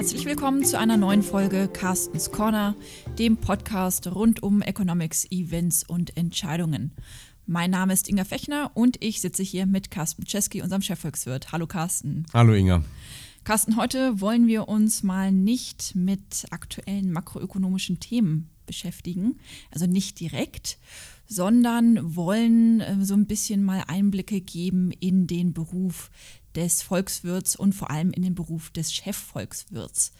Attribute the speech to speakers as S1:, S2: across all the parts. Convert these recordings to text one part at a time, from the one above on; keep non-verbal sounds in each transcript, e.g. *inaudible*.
S1: Herzlich willkommen zu einer neuen Folge Carstens Corner, dem Podcast rund um Economics, Events und Entscheidungen. Mein Name ist Inga Fechner und ich sitze hier mit Carsten Czeski, unserem Chefvolkswirt. Hallo Carsten.
S2: Hallo Inga.
S1: Carsten, heute wollen wir uns mal nicht mit aktuellen makroökonomischen Themen beschäftigen, also nicht direkt, sondern wollen äh, so ein bisschen mal Einblicke geben in den Beruf des Volkswirts und vor allem in den Beruf des Chefvolkswirts.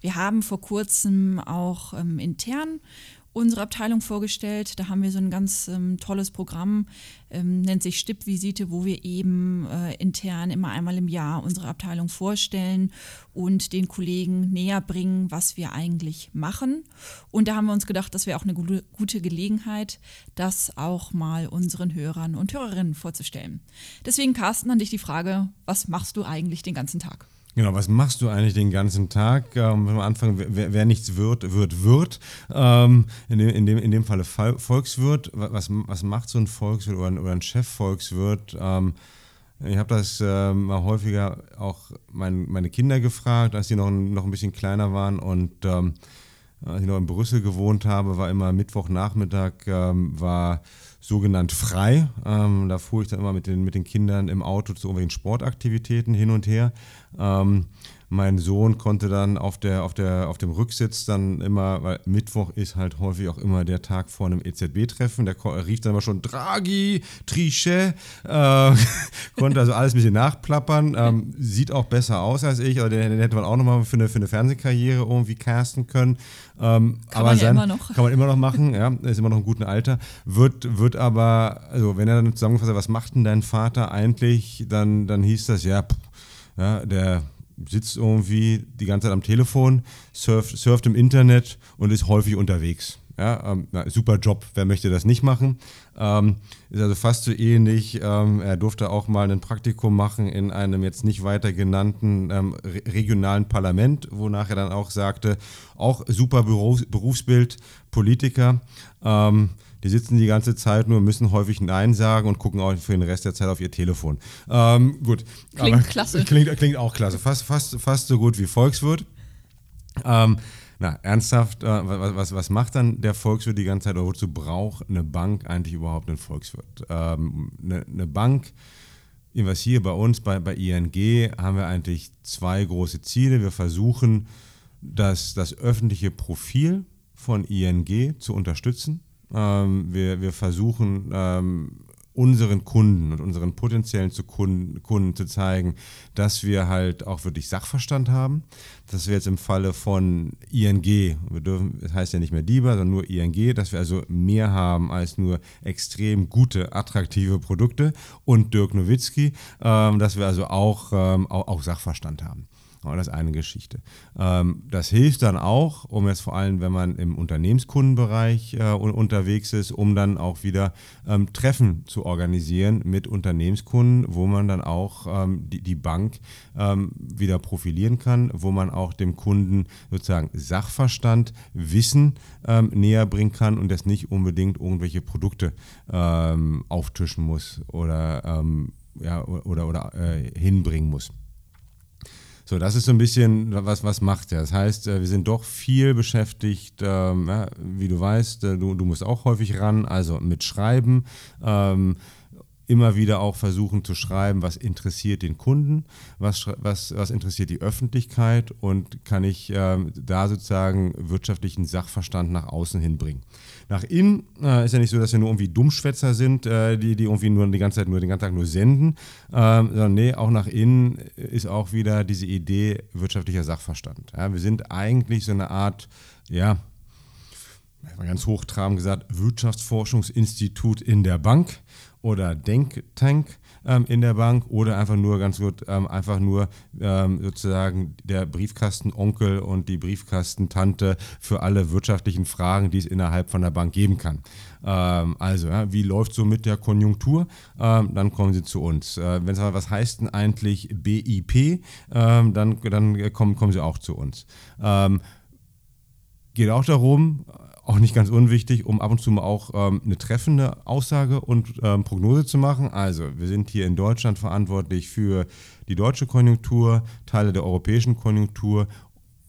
S1: Wir haben vor kurzem auch ähm, intern unsere Abteilung vorgestellt. Da haben wir so ein ganz ähm, tolles Programm, ähm, nennt sich Stippvisite, wo wir eben äh, intern immer einmal im Jahr unsere Abteilung vorstellen und den Kollegen näher bringen, was wir eigentlich machen. Und da haben wir uns gedacht, das wäre auch eine gute, Gelegenheit, das auch mal unseren Hörern und Hörerinnen vorzustellen. Deswegen, Carsten, an dich die Frage, was machst du eigentlich den ganzen Tag?
S2: Genau, was machst du eigentlich den ganzen Tag? Ähm, wir anfangen, wer, wer, nichts wird, wird, wird. Ähm, in, dem, in, dem, in dem Falle Volkswirt. Was, was macht so ein Volkswirt oder ein, oder ein Chefvolkswirt? Ähm, ich habe das äh, mal häufiger auch mein, meine Kinder gefragt, als sie noch, noch ein bisschen kleiner waren und ähm, als ich noch in Brüssel gewohnt habe, war immer Mittwochnachmittag, ähm, war sogenannt frei. Ähm, da fuhr ich dann immer mit den, mit den Kindern im Auto zu irgendwelchen Sportaktivitäten hin und her. Ähm, mein Sohn konnte dann auf, der, auf, der, auf dem Rücksitz dann immer, weil Mittwoch ist halt häufig auch immer der Tag vor einem EZB-Treffen, der rief dann immer schon Draghi, Trichet, äh, *laughs* konnte also alles ein bisschen nachplappern, ähm, sieht auch besser aus als ich, aber den, den hätte man auch nochmal für eine, für eine Fernsehkarriere irgendwie casten können.
S1: Ähm, kann aber man ja sein, immer noch.
S2: Kann man immer noch machen, ja, ist immer noch im guten Alter. Wird, wird aber, also wenn er dann zusammengefasst hat, was macht denn dein Vater eigentlich, dann, dann hieß das, ja, pff, ja der sitzt irgendwie die ganze Zeit am Telefon, surft, surft im Internet und ist häufig unterwegs. Ja, ähm, na, super Job, wer möchte das nicht machen? Ähm, ist also fast so ähnlich. Ähm, er durfte auch mal ein Praktikum machen in einem jetzt nicht weiter genannten ähm, re regionalen Parlament, wonach er dann auch sagte, auch super Berufs Berufsbild, Politiker. Die sitzen die ganze Zeit nur, müssen häufig Nein sagen und gucken auch für den Rest der Zeit auf ihr Telefon. Ähm, gut.
S1: Klingt Aber, klasse. *laughs*
S2: Klingt, klingt auch klasse. Fast, fast, fast so gut wie Volkswirt. Ähm, na, ernsthaft, äh, was, was, was macht dann der Volkswirt die ganze Zeit oder wozu braucht eine Bank eigentlich überhaupt einen Volkswirt? Ähm, eine, eine Bank, was hier bei uns, bei, bei ING, haben wir eigentlich zwei große Ziele. Wir versuchen, das, das öffentliche Profil von ING zu unterstützen. Ähm, wir, wir versuchen ähm, unseren Kunden und unseren potenziellen zu Kunden, Kunden, zu zeigen, dass wir halt auch wirklich Sachverstand haben. Dass wir jetzt im Falle von ING, wir dürfen, das heißt ja nicht mehr DIBA, sondern nur ING, dass wir also mehr haben als nur extrem gute, attraktive Produkte und Dirk Nowitzki, ähm, dass wir also auch, ähm, auch, auch Sachverstand haben. Das ist eine Geschichte. Ähm, das hilft dann auch, um jetzt vor allem, wenn man im Unternehmenskundenbereich äh, unterwegs ist, um dann auch wieder ähm, Treffen zu organisieren mit Unternehmenskunden, wo man dann auch ähm, die, Bank wieder profilieren kann, wo man auch dem Kunden sozusagen Sachverstand, Wissen näher bringen kann und das nicht unbedingt irgendwelche Produkte auftischen muss oder, ja, oder, oder äh, hinbringen muss. So, das ist so ein bisschen, was, was macht er. Das heißt, äh, wir sind doch viel beschäftigt, ähm, ja, wie du weißt, äh, du, du musst auch häufig ran, also mit Schreiben. Ähm, immer wieder auch versuchen zu schreiben, was interessiert den Kunden, was, was, was interessiert die Öffentlichkeit und kann ich äh, da sozusagen wirtschaftlichen Sachverstand nach außen hinbringen. Nach innen äh, ist ja nicht so, dass wir nur irgendwie Dummschwätzer sind, äh, die, die irgendwie nur die ganze Zeit nur den ganzen Tag nur senden, ähm, sondern nee, auch nach innen ist auch wieder diese Idee wirtschaftlicher Sachverstand. Ja, wir sind eigentlich so eine Art, ja, ganz hochtrabend gesagt, Wirtschaftsforschungsinstitut in der Bank oder Denktank ähm, in der Bank oder einfach nur ganz gut, ähm, einfach nur ähm, sozusagen der Briefkastenonkel und die Briefkastentante für alle wirtschaftlichen Fragen, die es innerhalb von der Bank geben kann. Ähm, also, ja, wie läuft so mit der Konjunktur? Ähm, dann kommen Sie zu uns. Äh, Wenn es aber, was heißt denn eigentlich BIP? Ähm, dann dann kommen, kommen Sie auch zu uns geht auch darum, auch nicht ganz unwichtig, um ab und zu mal auch ähm, eine treffende Aussage und ähm, Prognose zu machen. Also, wir sind hier in Deutschland verantwortlich für die deutsche Konjunktur, Teile der europäischen Konjunktur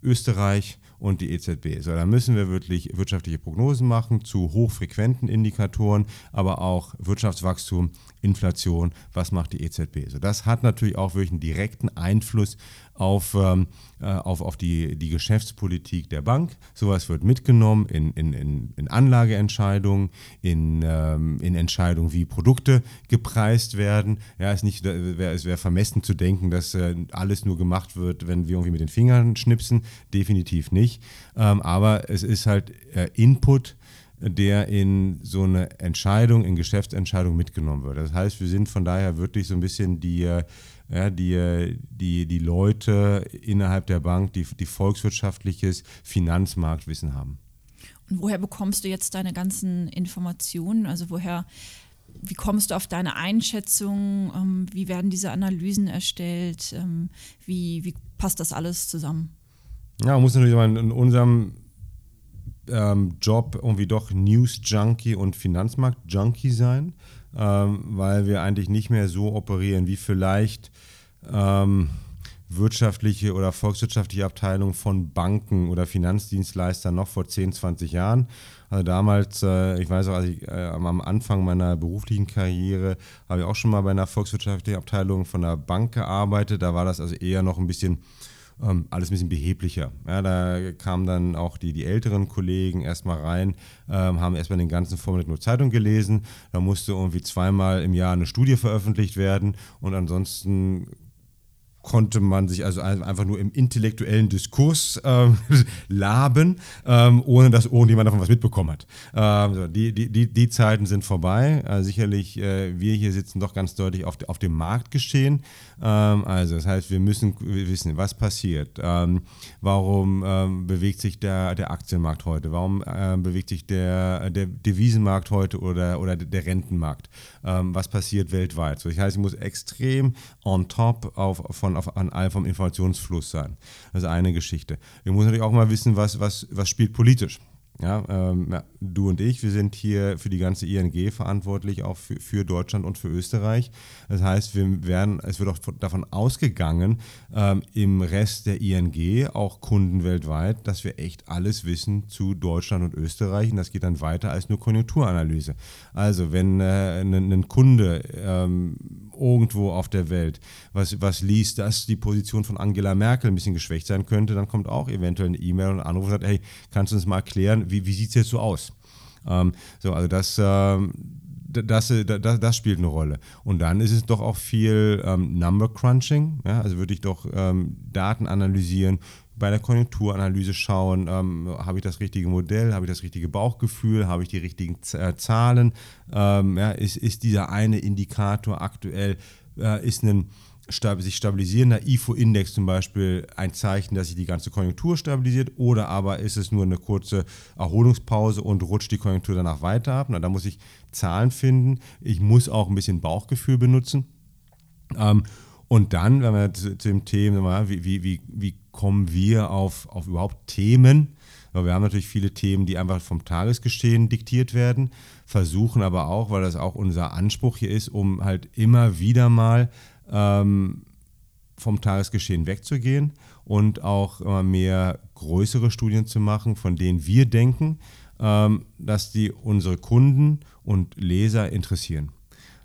S2: Österreich und die EZB. So, da müssen wir wirklich wirtschaftliche Prognosen machen zu hochfrequenten Indikatoren, aber auch Wirtschaftswachstum, Inflation, was macht die EZB. So, das hat natürlich auch wirklich einen direkten Einfluss auf, ähm, äh, auf, auf die, die Geschäftspolitik der Bank. Sowas wird mitgenommen in, in, in, in Anlageentscheidungen, in, ähm, in Entscheidungen, wie Produkte gepreist werden. Ja, es wäre wär vermessen zu denken, dass äh, alles nur gemacht wird, wenn wir irgendwie mit den Fingern schnipsen. Definitiv nicht. Ähm, aber es ist halt äh, Input der in so eine Entscheidung, in Geschäftsentscheidung mitgenommen wird. Das heißt, wir sind von daher wirklich so ein bisschen die, äh, ja, die, die, die Leute innerhalb der Bank, die, die volkswirtschaftliches Finanzmarktwissen haben.
S1: Und woher bekommst du jetzt deine ganzen Informationen? Also woher, wie kommst du auf deine Einschätzung? Ähm, wie werden diese Analysen erstellt? Ähm, wie, wie passt das alles zusammen?
S2: Ja, man muss natürlich mal in unserem ähm, Job irgendwie doch News-Junkie und Finanzmarkt-Junkie sein ähm, weil wir eigentlich nicht mehr so operieren wie vielleicht ähm, wirtschaftliche oder volkswirtschaftliche Abteilungen von Banken oder Finanzdienstleistern noch vor 10, 20 Jahren. Also damals, äh, ich weiß auch, als ich äh, am Anfang meiner beruflichen Karriere habe ich auch schon mal bei einer volkswirtschaftlichen Abteilung von einer Bank gearbeitet. Da war das also eher noch ein bisschen ähm, alles ein bisschen beheblicher. Ja, da kamen dann auch die, die älteren Kollegen erstmal rein, ähm, haben erstmal den ganzen Vormittag nur Zeitung gelesen. Da musste irgendwie zweimal im Jahr eine Studie veröffentlicht werden und ansonsten konnte man sich also einfach nur im intellektuellen Diskurs ähm, *laughs* laben, ähm, ohne dass irgendjemand davon was mitbekommen hat. Ähm, so, die, die, die, die Zeiten sind vorbei. Äh, sicherlich, äh, wir hier sitzen doch ganz deutlich auf, auf dem Marktgeschehen. Ähm, also das heißt, wir müssen wissen, was passiert. Ähm, warum ähm, bewegt sich der, der Aktienmarkt heute? Warum äh, bewegt sich der, der Devisenmarkt heute oder, oder der Rentenmarkt? was passiert weltweit? So, das heißt, ich muss extrem on top auf, von auf, an allem vom Informationsfluss sein. Das ist eine Geschichte. Ich muss natürlich auch mal wissen, was, was, was spielt politisch. Ja, ähm, ja, du und ich, wir sind hier für die ganze ING verantwortlich, auch für, für, Deutschland und für Österreich. Das heißt, wir werden, es wird auch davon ausgegangen, ähm, im Rest der ING, auch Kunden weltweit, dass wir echt alles wissen zu Deutschland und Österreich. Und das geht dann weiter als nur Konjunkturanalyse. Also, wenn äh, ein, ein Kunde ähm, irgendwo auf der Welt was, was liest, dass die Position von Angela Merkel ein bisschen geschwächt sein könnte, dann kommt auch eventuell eine E-Mail und ein Anruf und sagt, hey, kannst du uns mal erklären, wie, wie sieht es jetzt so aus? Ähm, so, also das, ähm, das, das, das, spielt eine Rolle. Und dann ist es doch auch viel ähm, Number Crunching, ja? also würde ich doch ähm, Daten analysieren, bei der Konjunkturanalyse schauen, ähm, habe ich das richtige Modell, habe ich das richtige Bauchgefühl, habe ich die richtigen äh, Zahlen, ähm, ja, ist, ist dieser eine Indikator aktuell, äh, ist ein sich stabilisierender IFO-Index zum Beispiel ein Zeichen, dass sich die ganze Konjunktur stabilisiert oder aber ist es nur eine kurze Erholungspause und rutscht die Konjunktur danach weiter ab? Na, da muss ich Zahlen finden. Ich muss auch ein bisschen Bauchgefühl benutzen. Ähm, und dann, wenn wir zu, zu dem Thema, wie, wie, wie, wie kommen wir auf, auf überhaupt Themen? Weil wir haben natürlich viele Themen, die einfach vom Tagesgeschehen diktiert werden, versuchen aber auch, weil das auch unser Anspruch hier ist, um halt immer wieder mal ähm, vom Tagesgeschehen wegzugehen und auch immer mehr größere Studien zu machen, von denen wir denken, ähm, dass die unsere Kunden und Leser interessieren.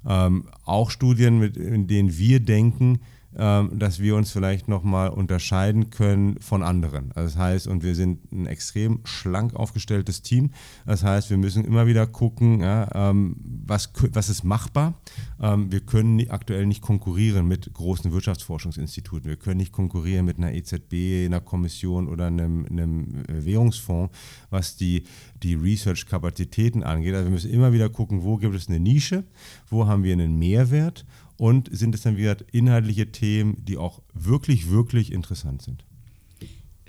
S2: Ähm, auch Studien, mit, in denen wir denken, ähm, dass wir uns vielleicht nochmal unterscheiden können von anderen. Also das heißt, und wir sind ein extrem schlank aufgestelltes Team. Das heißt, wir müssen immer wieder gucken, ja, ähm, was, was ist machbar. Ähm, wir können aktuell nicht konkurrieren mit großen Wirtschaftsforschungsinstituten. Wir können nicht konkurrieren mit einer EZB, einer Kommission oder einem, einem Währungsfonds, was die, die Research-Kapazitäten angeht. Also wir müssen immer wieder gucken, wo gibt es eine Nische, wo haben wir einen Mehrwert und sind es dann wieder inhaltliche Themen, die auch wirklich, wirklich interessant sind.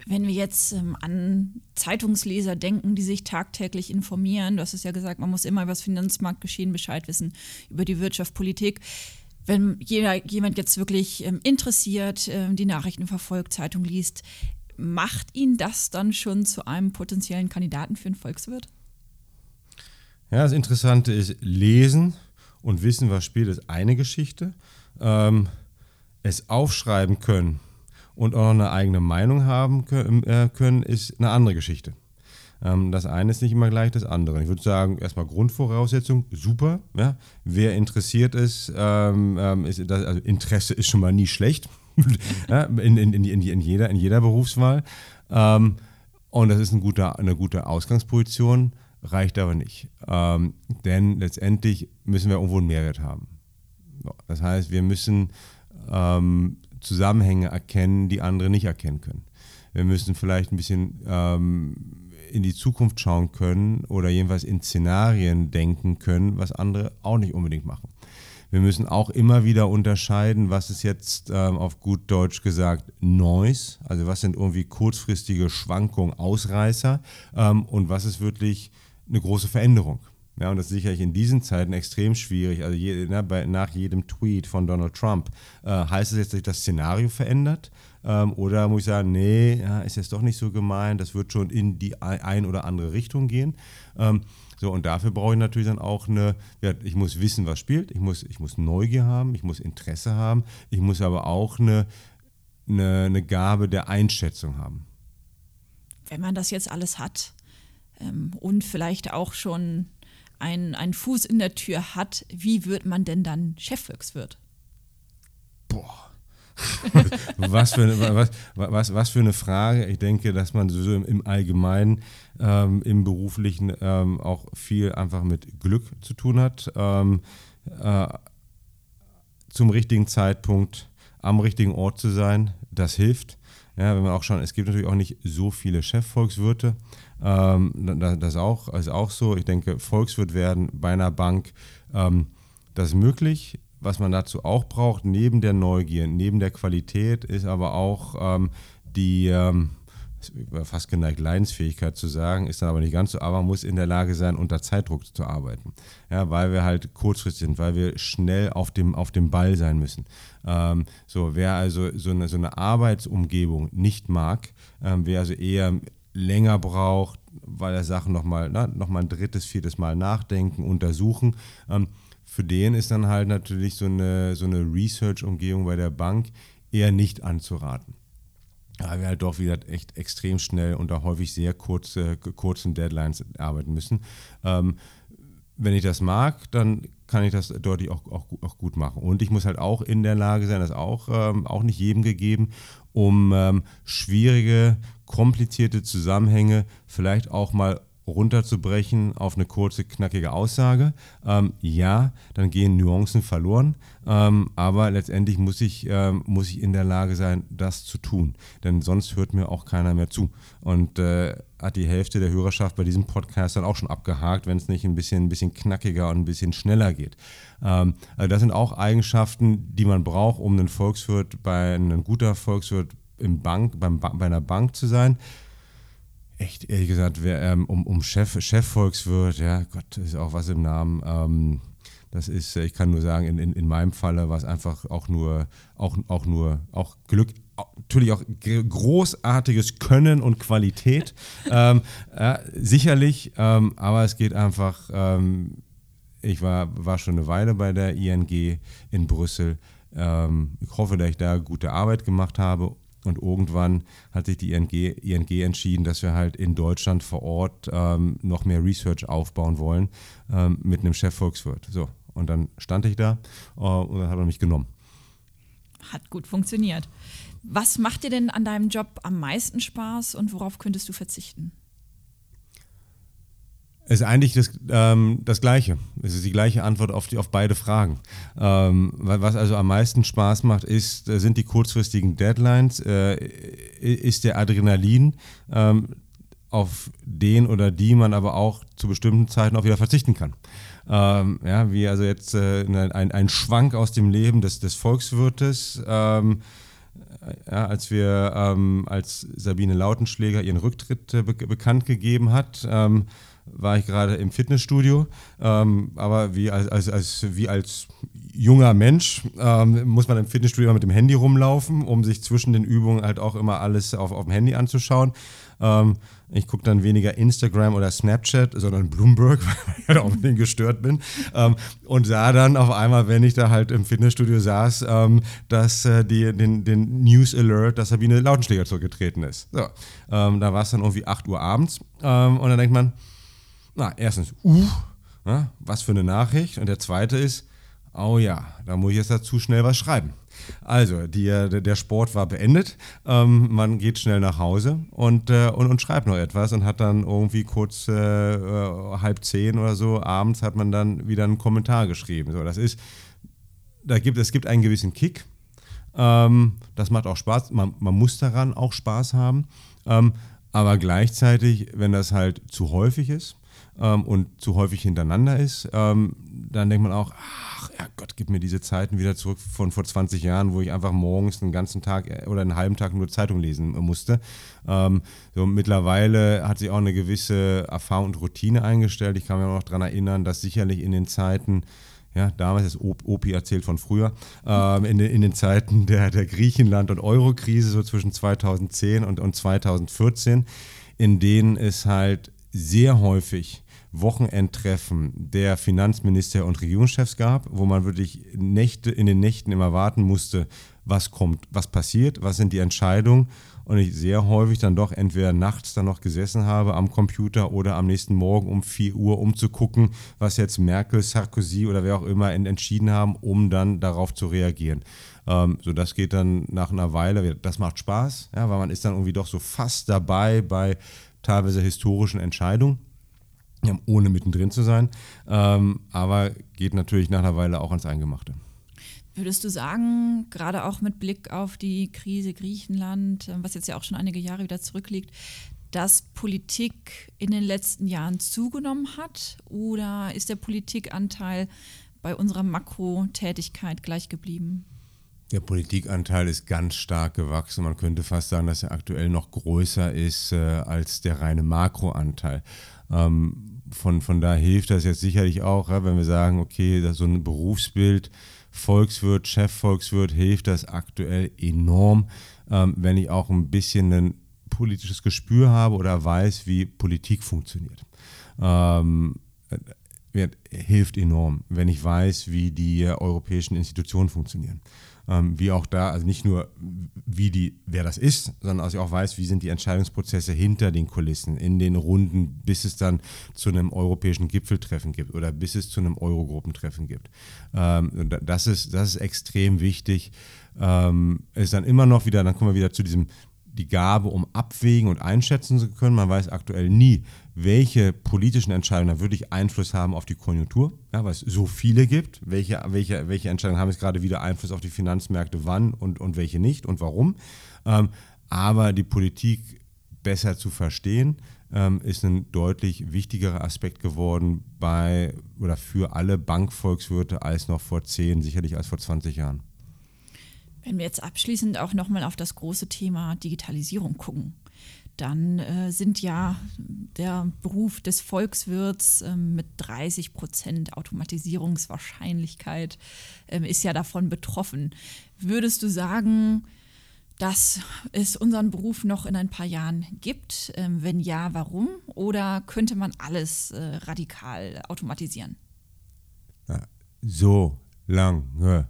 S1: Wenn wir jetzt ähm, an Zeitungsleser denken, die sich tagtäglich informieren, du hast es ja gesagt, man muss immer über das Finanzmarktgeschehen Bescheid wissen, über die Wirtschaft, Politik. Wenn jeder, jemand jetzt wirklich ähm, interessiert, ähm, die Nachrichten verfolgt, Zeitung liest, macht ihn das dann schon zu einem potenziellen Kandidaten für einen Volkswirt?
S2: Ja, das Interessante ist, lesen und wissen, was spielt, ist eine Geschichte. Ähm, es aufschreiben können und auch eine eigene Meinung haben äh, können, ist eine andere Geschichte. Ähm, das eine ist nicht immer gleich das andere. Ich würde sagen, erstmal Grundvoraussetzung, super. Ja? Wer interessiert ist, ähm, ähm ist das, also Interesse ist schon mal nie schlecht. *laughs* ja? in, in, in, in, jeder, in jeder Berufswahl. Ähm, und das ist ein guter, eine gute Ausgangsposition, reicht aber nicht. Ähm, denn letztendlich müssen wir irgendwo einen Mehrwert haben. Das heißt, wir müssen ähm, Zusammenhänge erkennen, die andere nicht erkennen können. Wir müssen vielleicht ein bisschen ähm, in die Zukunft schauen können oder jedenfalls in Szenarien denken können, was andere auch nicht unbedingt machen. Wir müssen auch immer wieder unterscheiden, was ist jetzt ähm, auf gut Deutsch gesagt Noise, also was sind irgendwie kurzfristige Schwankungen, Ausreißer ähm, und was ist wirklich eine große Veränderung. Ja, und das ist sicherlich in diesen Zeiten extrem schwierig. Also je, na, bei, nach jedem Tweet von Donald Trump äh, heißt es jetzt, dass sich das Szenario verändert? Ähm, oder muss ich sagen, nee, ja, ist jetzt doch nicht so gemein, das wird schon in die ein oder andere Richtung gehen. Ähm, so, und dafür brauche ich natürlich dann auch eine, ja, ich muss wissen, was spielt, ich muss, ich muss Neugier haben, ich muss Interesse haben, ich muss aber auch eine, eine, eine Gabe der Einschätzung haben.
S1: Wenn man das jetzt alles hat ähm, und vielleicht auch schon einen, einen Fuß in der Tür hat, wie wird man denn dann Chefvolkswirt?
S2: Boah. *laughs* was, für eine, was, was, was für eine Frage. Ich denke, dass man so im, im Allgemeinen, ähm, im Beruflichen ähm, auch viel einfach mit Glück zu tun hat. Ähm, äh, zum richtigen Zeitpunkt am richtigen Ort zu sein, das hilft. Ja, wenn man auch schaut, es gibt natürlich auch nicht so viele Chefvolkswirte. Ähm, das auch, ist auch so. Ich denke, Volkswirt werden bei einer Bank, ähm, das ist möglich. Was man dazu auch braucht, neben der Neugier, neben der Qualität, ist aber auch ähm, die, ähm, fast geneigt, Leidensfähigkeit zu sagen, ist dann aber nicht ganz so, aber man muss in der Lage sein, unter Zeitdruck zu arbeiten. Ja, weil wir halt kurzfristig sind, weil wir schnell auf dem, auf dem Ball sein müssen. Ähm, so, wer also so eine, so eine Arbeitsumgebung nicht mag, ähm, wer also eher länger braucht, weil er Sachen nochmal noch mal ein drittes, viertes Mal nachdenken, untersuchen. Ähm, für den ist dann halt natürlich so eine, so eine Research-Umgebung bei der Bank eher nicht anzuraten. Da wir halt doch wieder echt extrem schnell unter häufig sehr kurze, kurzen Deadlines arbeiten müssen. Ähm, wenn ich das mag, dann kann ich das deutlich auch, auch, auch, gut machen. Und ich muss halt auch in der Lage sein, das auch, ähm, auch nicht jedem gegeben, um ähm, schwierige, komplizierte Zusammenhänge vielleicht auch mal runterzubrechen auf eine kurze, knackige Aussage. Ähm, ja, dann gehen Nuancen verloren, ähm, aber letztendlich muss ich, ähm, muss ich in der Lage sein, das zu tun, denn sonst hört mir auch keiner mehr zu. Und äh, hat die Hälfte der Hörerschaft bei diesem Podcast dann auch schon abgehakt, wenn es nicht ein bisschen, ein bisschen knackiger und ein bisschen schneller geht. Ähm, also das sind auch Eigenschaften, die man braucht, um ein Volkswirt bei einem guter Volkswirt im Bank, beim, bei einer Bank zu sein echt, ehrlich gesagt, wer, ähm, um, um Chef, Chefvolkswirt, ja, Gott, ist auch was im Namen. Ähm, das ist, ich kann nur sagen, in, in, in meinem Falle war es einfach auch nur, auch, auch nur, auch Glück, natürlich auch großartiges Können und Qualität, *laughs* ähm, äh, sicherlich, ähm, aber es geht einfach, ähm, ich war, war schon eine Weile bei der ING in Brüssel. Ähm, ich hoffe, dass ich da gute Arbeit gemacht habe und irgendwann hat sich die ING, ING entschieden, dass wir halt in Deutschland vor Ort ähm, noch mehr Research aufbauen wollen ähm, mit einem Chefvolkswirt. So, und dann stand ich da äh, und dann hat er mich genommen.
S1: Hat gut funktioniert. Was macht dir denn an deinem Job am meisten Spaß und worauf könntest du verzichten?
S2: Ist eigentlich das, ähm, das Gleiche. Es ist die gleiche Antwort auf, die, auf beide Fragen. Ähm, was also am meisten Spaß macht, ist, äh, sind die kurzfristigen Deadlines, äh, ist der Adrenalin, ähm, auf den oder die man aber auch zu bestimmten Zeiten auch wieder verzichten kann. Ähm, ja, wie also jetzt äh, ein, ein Schwank aus dem Leben des, des Volkswirtes. Ähm, ja, als wir, ähm, als Sabine Lautenschläger ihren Rücktritt äh, be bekannt gegeben hat, ähm, war ich gerade im Fitnessstudio, ähm, aber wie als, als, als, wie als junger Mensch ähm, muss man im Fitnessstudio mit dem Handy rumlaufen, um sich zwischen den Übungen halt auch immer alles auf, auf dem Handy anzuschauen. Ähm, ich gucke dann weniger Instagram oder Snapchat, sondern Bloomberg, *laughs* weil ich halt auch unbedingt gestört bin. Ähm, und sah dann auf einmal, wenn ich da halt im Fitnessstudio saß, ähm, dass äh, die, den, den News Alert, dass Sabine Lautenschläger zurückgetreten ist. So, ähm, da war es dann irgendwie 8 Uhr abends. Ähm, und dann denkt man, na, erstens, uh, na, was für eine Nachricht. Und der zweite ist, oh ja, da muss ich jetzt dazu schnell was schreiben. Also, die, der Sport war beendet. Ähm, man geht schnell nach Hause und, äh, und, und, schreibt noch etwas und hat dann irgendwie kurz äh, äh, halb zehn oder so abends hat man dann wieder einen Kommentar geschrieben. So, das ist, da gibt, es gibt einen gewissen Kick. Ähm, das macht auch Spaß. Man, man, muss daran auch Spaß haben. Ähm, aber gleichzeitig, wenn das halt zu häufig ist, ähm, und zu häufig hintereinander ist, ähm, dann denkt man auch, ach ja Gott, gib mir diese Zeiten wieder zurück von vor 20 Jahren, wo ich einfach morgens einen ganzen Tag äh, oder einen halben Tag nur Zeitung lesen musste. Ähm, so mittlerweile hat sich auch eine gewisse Erfahrung und Routine eingestellt. Ich kann mich auch noch daran erinnern, dass sicherlich in den Zeiten, ja, damals ist Opi erzählt von früher, ähm, in, den, in, den Zeiten der, der Griechenland- und Euro-Krise, so zwischen 2010 und, und 2014, in denen es halt sehr häufig Wochenendtreffen der Finanzminister und Regierungschefs gab, wo man wirklich Nächte, in den Nächten immer warten musste, was kommt, was passiert, was sind die Entscheidungen. Und ich sehr häufig dann doch entweder nachts dann noch gesessen habe am Computer oder am nächsten Morgen um 4 Uhr, um zu gucken, was jetzt Merkel, Sarkozy oder wer auch immer entschieden haben, um dann darauf zu reagieren. Ähm, so, das geht dann nach einer Weile, das macht Spaß, ja, weil man ist dann irgendwie doch so fast dabei bei teilweise historischen Entscheidungen ohne mittendrin zu sein. Ähm, aber geht natürlich nach einer Weile auch ans Eingemachte.
S1: Würdest du sagen, gerade auch mit Blick auf die Krise Griechenland, ähm, was jetzt ja auch schon einige Jahre wieder zurückliegt, dass Politik in den letzten Jahren zugenommen hat? Oder ist der Politikanteil bei unserer Makrotätigkeit gleich geblieben?
S2: Der Politikanteil ist ganz stark gewachsen. Man könnte fast sagen, dass er aktuell noch größer ist äh, als der reine Makroanteil. Ähm, von, von da hilft das jetzt sicherlich auch, ja, wenn wir sagen, okay, so ein Berufsbild, Volkswirt, Chefvolkswirt, hilft das aktuell enorm, ähm, wenn ich auch ein bisschen ein politisches Gespür habe oder weiß, wie Politik funktioniert. Ähm, hilft enorm, wenn ich weiß, wie die europäischen Institutionen funktionieren ähm, wie auch da, also nicht nur wie die, wer das ist, sondern dass ich auch weiß, wie sind die Entscheidungsprozesse hinter den Kulissen, in den Runden, bis es dann zu einem europäischen Gipfeltreffen gibt oder bis es zu einem Eurogruppentreffen gibt. Ähm, das, ist, das ist extrem wichtig. Ähm, ist dann immer noch wieder, dann kommen wir wieder zu diesem die Gabe, um abwägen und einschätzen zu können. Man weiß aktuell nie, welche politischen Entscheidungen wirklich Einfluss haben auf die Konjunktur, ja, weil es so viele gibt. Welche, welche, welche Entscheidungen haben jetzt gerade wieder Einfluss auf die Finanzmärkte, wann und, und welche nicht und warum. Ähm, aber die Politik besser zu verstehen, ähm, ist ein deutlich wichtigerer Aspekt geworden bei oder für alle Bankvolkswirte als noch vor 10, sicherlich als vor 20 Jahren.
S1: Wenn wir jetzt abschließend auch nochmal auf das große Thema Digitalisierung gucken, dann äh, sind ja der Beruf des Volkswirts äh, mit 30 Prozent Automatisierungswahrscheinlichkeit äh, ist ja davon betroffen. Würdest du sagen, dass es unseren Beruf noch in ein paar Jahren gibt? Ähm, wenn ja, warum? Oder könnte man alles äh, radikal automatisieren?
S2: So lange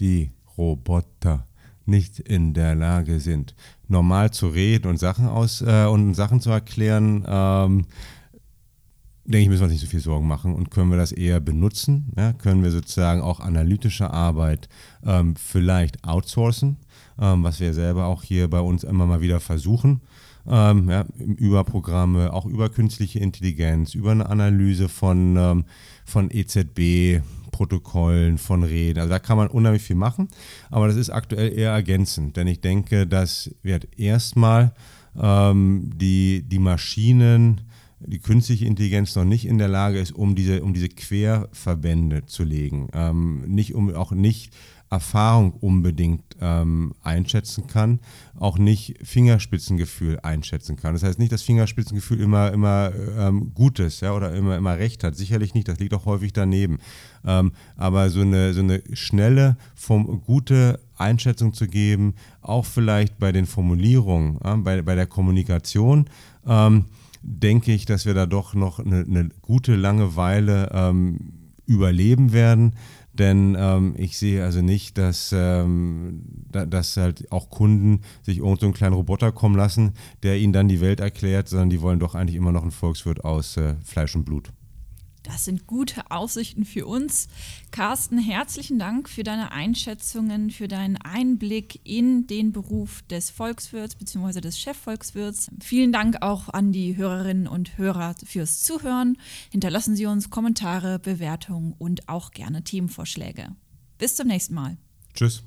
S2: die Roboter nicht in der Lage sind, normal zu reden und Sachen aus äh, und Sachen zu erklären, ähm, denke ich, müssen wir uns nicht so viel Sorgen machen und können wir das eher benutzen. Ja? Können wir sozusagen auch analytische Arbeit ähm, vielleicht outsourcen, ähm, was wir selber auch hier bei uns immer mal wieder versuchen. Ähm, ja, über Programme, auch über künstliche Intelligenz, über eine Analyse von, ähm, von EZB, Protokollen, von Reden. Also da kann man unheimlich viel machen, aber das ist aktuell eher ergänzend, denn ich denke, dass wird erstmal ähm, die, die Maschinen, die künstliche Intelligenz noch nicht in der Lage ist, um diese, um diese Querverbände zu legen. Ähm, nicht, um auch nicht Erfahrung unbedingt ähm, einschätzen kann, auch nicht Fingerspitzengefühl einschätzen kann. Das heißt nicht, dass Fingerspitzengefühl immer, immer ähm, gut ist ja, oder immer, immer recht hat. Sicherlich nicht, das liegt auch häufig daneben. Ähm, aber so eine, so eine schnelle, vom, gute Einschätzung zu geben, auch vielleicht bei den Formulierungen, ja, bei, bei der Kommunikation, ähm, denke ich, dass wir da doch noch eine, eine gute Langeweile ähm, überleben werden. Denn ähm, ich sehe also nicht, dass, ähm, da, dass halt auch Kunden sich irgend so einen kleinen Roboter kommen lassen, der ihnen dann die Welt erklärt, sondern die wollen doch eigentlich immer noch einen Volkswirt aus äh, Fleisch und Blut.
S1: Das sind gute Aussichten für uns. Carsten, herzlichen Dank für deine Einschätzungen, für deinen Einblick in den Beruf des Volkswirts bzw. des Chefvolkswirts. Vielen Dank auch an die Hörerinnen und Hörer fürs Zuhören. Hinterlassen Sie uns Kommentare, Bewertungen und auch gerne Themenvorschläge. Bis zum nächsten Mal.
S2: Tschüss.